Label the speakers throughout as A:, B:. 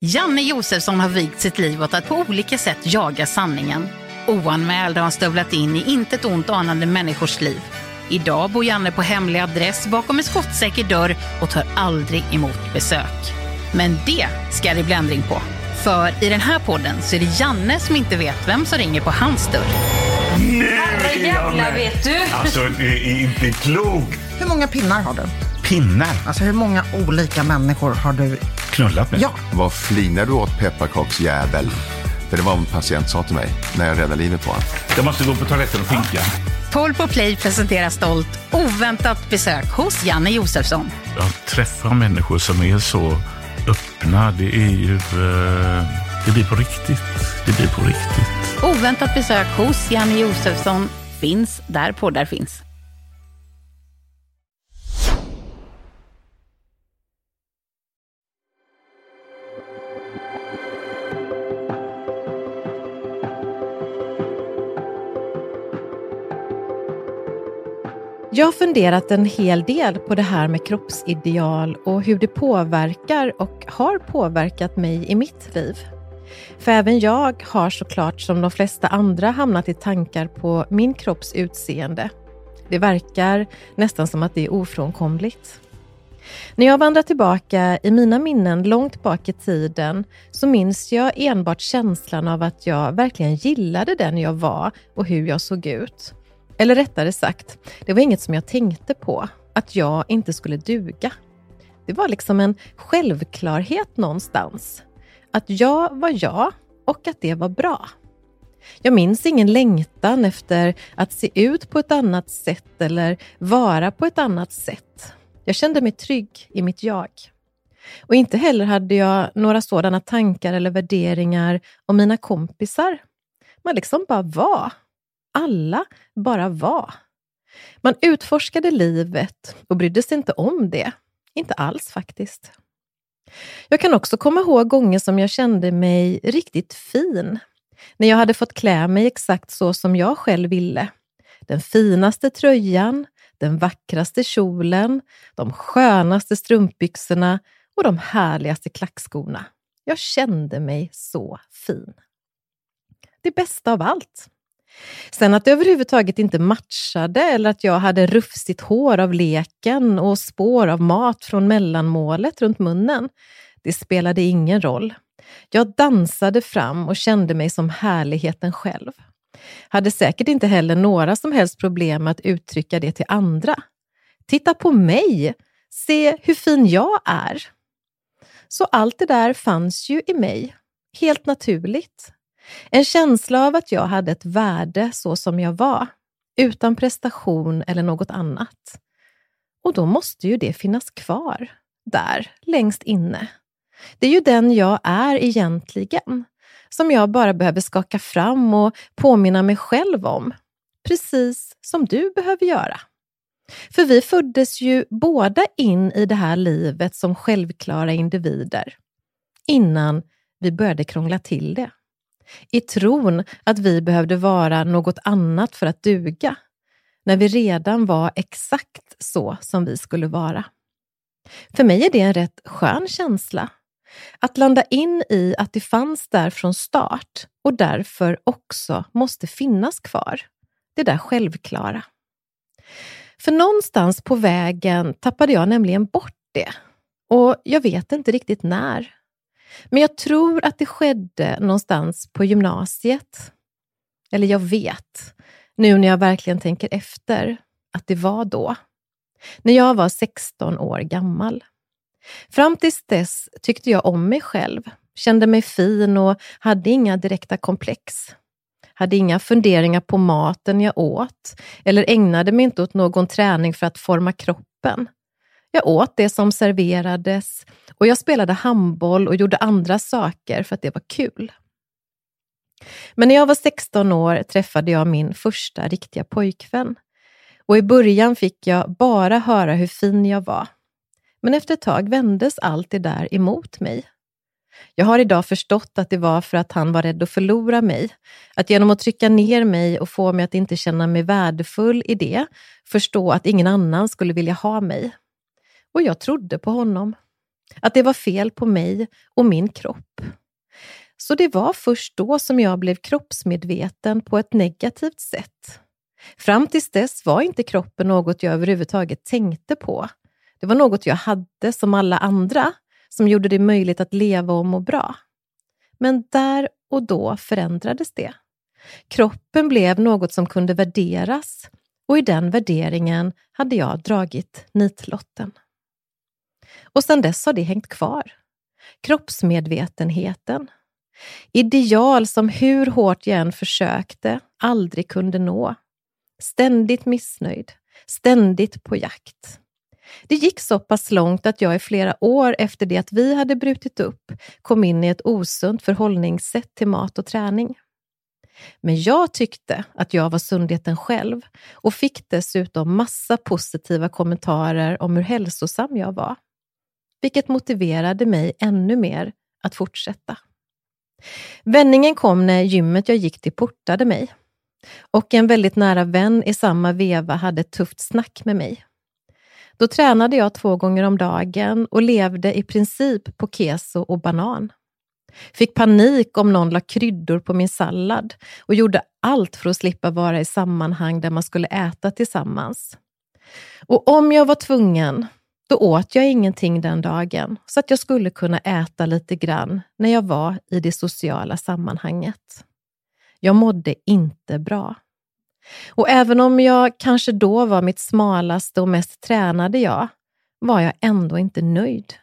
A: Janne Josefsson har vigt sitt liv åt att på olika sätt jaga sanningen. Oanmäld har han stövlat in i intet ont anande människors liv. Idag bor Janne på hemlig adress bakom en skottsäker dörr och tar aldrig emot besök. Men det ska det bli ändring på. För i den här podden så är det Janne som inte vet vem som ringer på hans dörr.
B: Herrejävlar vet du!
C: Alltså, det är inte klokt.
D: Hur många pinnar har du?
C: Pinnar
D: Alltså hur många olika människor har du?
C: Knullat med.
D: Ja,
E: Vad flinar du åt pepparkaksjävel? För det var vad en patient sa till mig när jag räddade livet på honom.
C: Jag måste gå på toaletten och pinka.
A: Paul på Play presenterar stolt oväntat besök hos Janne Josefsson.
C: Jag träffar människor som är så öppna. Det är ju... eh, det blir på riktigt. Det blir på riktigt.
A: Oväntat besök hos Janne Josefsson finns där poddar finns.
F: Jag har funderat en hel del på det här med kroppsideal och hur det påverkar och har påverkat mig i mitt liv. För även jag har såklart som de flesta andra hamnat i tankar på min kropps utseende. Det verkar nästan som att det är ofrånkomligt. När jag vandrar tillbaka i mina minnen långt bak i tiden så minns jag enbart känslan av att jag verkligen gillade den jag var och hur jag såg ut. Eller rättare sagt, det var inget som jag tänkte på, att jag inte skulle duga. Det var liksom en självklarhet någonstans. Att jag var jag och att det var bra. Jag minns ingen längtan efter att se ut på ett annat sätt eller vara på ett annat sätt. Jag kände mig trygg i mitt jag. Och inte heller hade jag några sådana tankar eller värderingar om mina kompisar. Man liksom bara var. Alla bara var. Man utforskade livet och brydde sig inte om det. Inte alls faktiskt. Jag kan också komma ihåg gånger som jag kände mig riktigt fin. När jag hade fått klä mig exakt så som jag själv ville. Den finaste tröjan, den vackraste kjolen, de skönaste strumpbyxorna och de härligaste klackskorna. Jag kände mig så fin. Det bästa av allt. Sen att det överhuvudtaget inte matchade eller att jag hade rufsigt hår av leken och spår av mat från mellanmålet runt munnen, det spelade ingen roll. Jag dansade fram och kände mig som härligheten själv. Hade säkert inte heller några som helst problem med att uttrycka det till andra. Titta på mig! Se hur fin jag är! Så allt det där fanns ju i mig, helt naturligt. En känsla av att jag hade ett värde så som jag var, utan prestation eller något annat. Och då måste ju det finnas kvar, där, längst inne. Det är ju den jag är egentligen, som jag bara behöver skaka fram och påminna mig själv om. Precis som du behöver göra. För vi föddes ju båda in i det här livet som självklara individer, innan vi började krångla till det i tron att vi behövde vara något annat för att duga, när vi redan var exakt så som vi skulle vara. För mig är det en rätt skön känsla. Att landa in i att det fanns där från start och därför också måste finnas kvar. Det där självklara. För någonstans på vägen tappade jag nämligen bort det. Och jag vet inte riktigt när. Men jag tror att det skedde någonstans på gymnasiet. Eller jag vet, nu när jag verkligen tänker efter, att det var då. När jag var 16 år gammal. Fram tills dess tyckte jag om mig själv, kände mig fin och hade inga direkta komplex. Hade inga funderingar på maten jag åt eller ägnade mig inte åt någon träning för att forma kroppen. Jag åt det som serverades och jag spelade handboll och gjorde andra saker för att det var kul. Men när jag var 16 år träffade jag min första riktiga pojkvän. Och i början fick jag bara höra hur fin jag var. Men efter ett tag vändes allt det där emot mig. Jag har idag förstått att det var för att han var rädd att förlora mig. Att genom att trycka ner mig och få mig att inte känna mig värdefull i det, förstå att ingen annan skulle vilja ha mig. Och jag trodde på honom. Att det var fel på mig och min kropp. Så det var först då som jag blev kroppsmedveten på ett negativt sätt. Fram tills dess var inte kroppen något jag överhuvudtaget tänkte på. Det var något jag hade som alla andra, som gjorde det möjligt att leva och må bra. Men där och då förändrades det. Kroppen blev något som kunde värderas och i den värderingen hade jag dragit nitlotten. Och sedan dess har det hängt kvar. Kroppsmedvetenheten. Ideal som hur hårt jag än försökte aldrig kunde nå. Ständigt missnöjd, ständigt på jakt. Det gick så pass långt att jag i flera år efter det att vi hade brutit upp kom in i ett osunt förhållningssätt till mat och träning. Men jag tyckte att jag var sundheten själv och fick dessutom massa positiva kommentarer om hur hälsosam jag var. Vilket motiverade mig ännu mer att fortsätta. Vändningen kom när gymmet jag gick till portade mig och en väldigt nära vän i samma veva hade ett tufft snack med mig. Då tränade jag två gånger om dagen och levde i princip på keso och banan. Fick panik om någon la kryddor på min sallad och gjorde allt för att slippa vara i sammanhang där man skulle äta tillsammans. Och om jag var tvungen, då åt jag ingenting den dagen så att jag skulle kunna äta lite grann när jag var i det sociala sammanhanget. Jag mådde inte bra. Och även om jag kanske då var mitt smalaste och mest tränade jag, var jag ändå inte nöjd.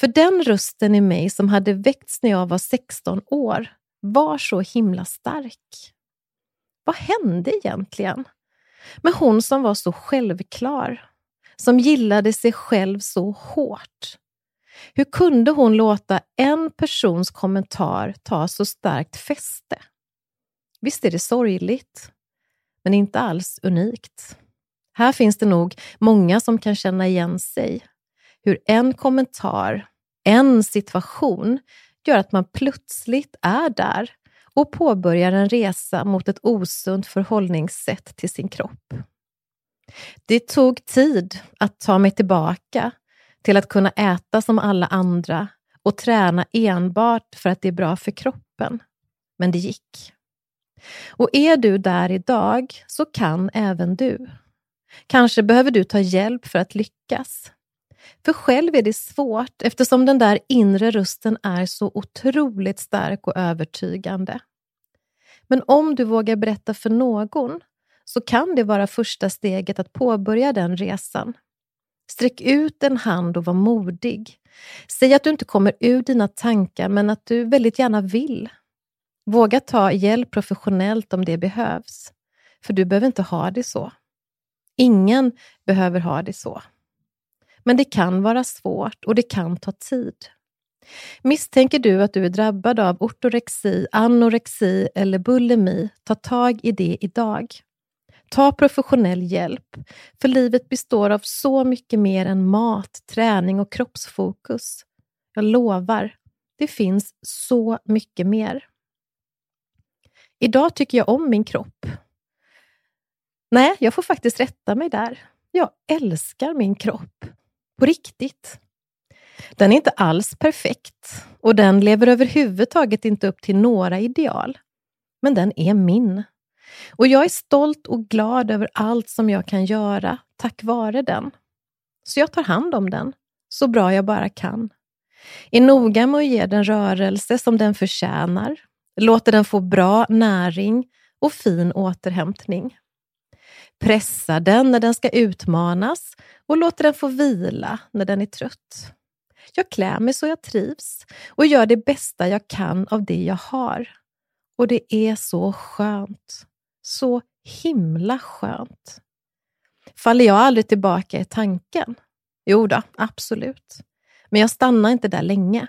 F: För den rösten i mig som hade väckts när jag var 16 år var så himla stark. Vad hände egentligen? Med hon som var så självklar, som gillade sig själv så hårt. Hur kunde hon låta en persons kommentar ta så starkt fäste? Visst är det sorgligt, men inte alls unikt. Här finns det nog många som kan känna igen sig. Hur en kommentar, en situation gör att man plötsligt är där och påbörjar en resa mot ett osunt förhållningssätt till sin kropp. Det tog tid att ta mig tillbaka till att kunna äta som alla andra och träna enbart för att det är bra för kroppen. Men det gick. Och är du där idag så kan även du. Kanske behöver du ta hjälp för att lyckas. För själv är det svårt eftersom den där inre rösten är så otroligt stark och övertygande. Men om du vågar berätta för någon så kan det vara första steget att påbörja den resan. Sträck ut en hand och var modig. Säg att du inte kommer ur dina tankar men att du väldigt gärna vill. Våga ta hjälp professionellt om det behövs. För du behöver inte ha det så. Ingen behöver ha det så. Men det kan vara svårt och det kan ta tid. Misstänker du att du är drabbad av ortorexi, anorexi eller bulimi, ta tag i det idag. Ta professionell hjälp, för livet består av så mycket mer än mat, träning och kroppsfokus. Jag lovar, det finns så mycket mer. Idag tycker jag om min kropp. Nej, jag får faktiskt rätta mig där. Jag älskar min kropp. På riktigt. Den är inte alls perfekt och den lever överhuvudtaget inte upp till några ideal. Men den är min. Och jag är stolt och glad över allt som jag kan göra tack vare den. Så jag tar hand om den, så bra jag bara kan. Är noga med att ge den rörelse som den förtjänar låter den få bra näring och fin återhämtning. Pressa den när den ska utmanas och låter den få vila när den är trött. Jag klär mig så jag trivs och gör det bästa jag kan av det jag har. Och det är så skönt. Så himla skönt. Faller jag aldrig tillbaka i tanken? Jo då, absolut. Men jag stannar inte där länge.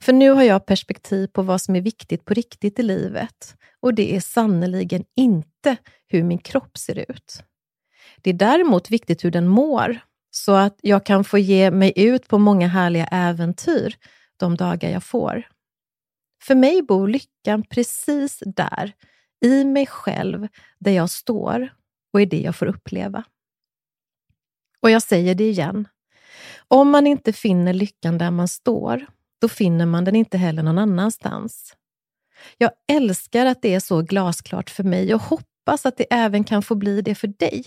F: För nu har jag perspektiv på vad som är viktigt på riktigt i livet och det är sannoliken inte hur min kropp ser ut. Det är däremot viktigt hur den mår, så att jag kan få ge mig ut på många härliga äventyr de dagar jag får. För mig bor lyckan precis där, i mig själv, där jag står och i det jag får uppleva. Och jag säger det igen. Om man inte finner lyckan där man står, då finner man den inte heller någon annanstans. Jag älskar att det är så glasklart för mig och hoppas att det även kan få bli det för dig.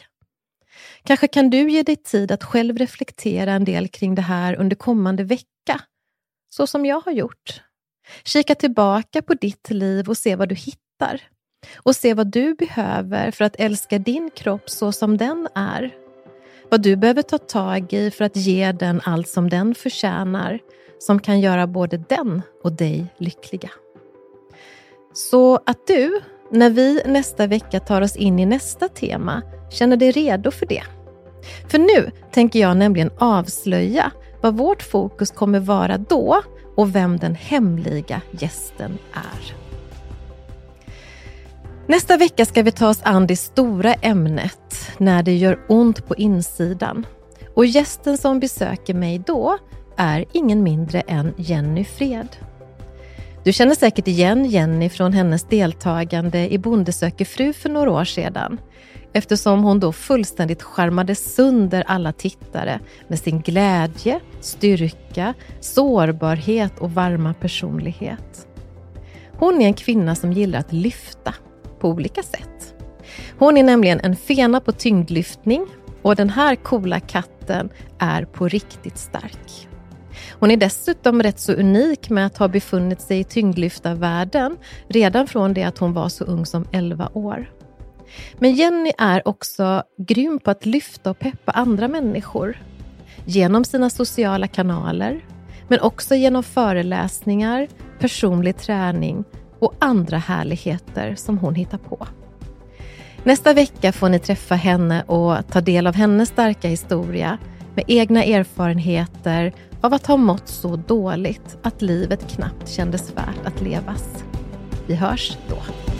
F: Kanske kan du ge dig tid att själv reflektera en del kring det här under kommande vecka, så som jag har gjort. Kika tillbaka på ditt liv och se vad du hittar. Och se vad du behöver för att älska din kropp så som den är. Vad du behöver ta tag i för att ge den allt som den förtjänar, som kan göra både den och dig lyckliga. Så att du, när vi nästa vecka tar oss in i nästa tema, känner dig redo för det. För nu tänker jag nämligen avslöja vad vårt fokus kommer vara då och vem den hemliga gästen är. Nästa vecka ska vi ta oss an det stora ämnet när det gör ont på insidan. Och gästen som besöker mig då är ingen mindre än Jenny Fred. Du känner säkert igen Jenny från hennes deltagande i Bonde söker fru för några år sedan eftersom hon då fullständigt skärmade sönder alla tittare med sin glädje, styrka, sårbarhet och varma personlighet. Hon är en kvinna som gillar att lyfta på olika sätt. Hon är nämligen en fena på tyngdlyftning och den här coola katten är på riktigt stark. Hon är dessutom rätt så unik med att ha befunnit sig i tyngdlyftarvärlden redan från det att hon var så ung som 11 år. Men Jenny är också grym på att lyfta och peppa andra människor genom sina sociala kanaler, men också genom föreläsningar, personlig träning och andra härligheter som hon hittar på. Nästa vecka får ni träffa henne och ta del av hennes starka historia med egna erfarenheter av att ha mått så dåligt att livet knappt kändes värt att levas. Vi hörs då.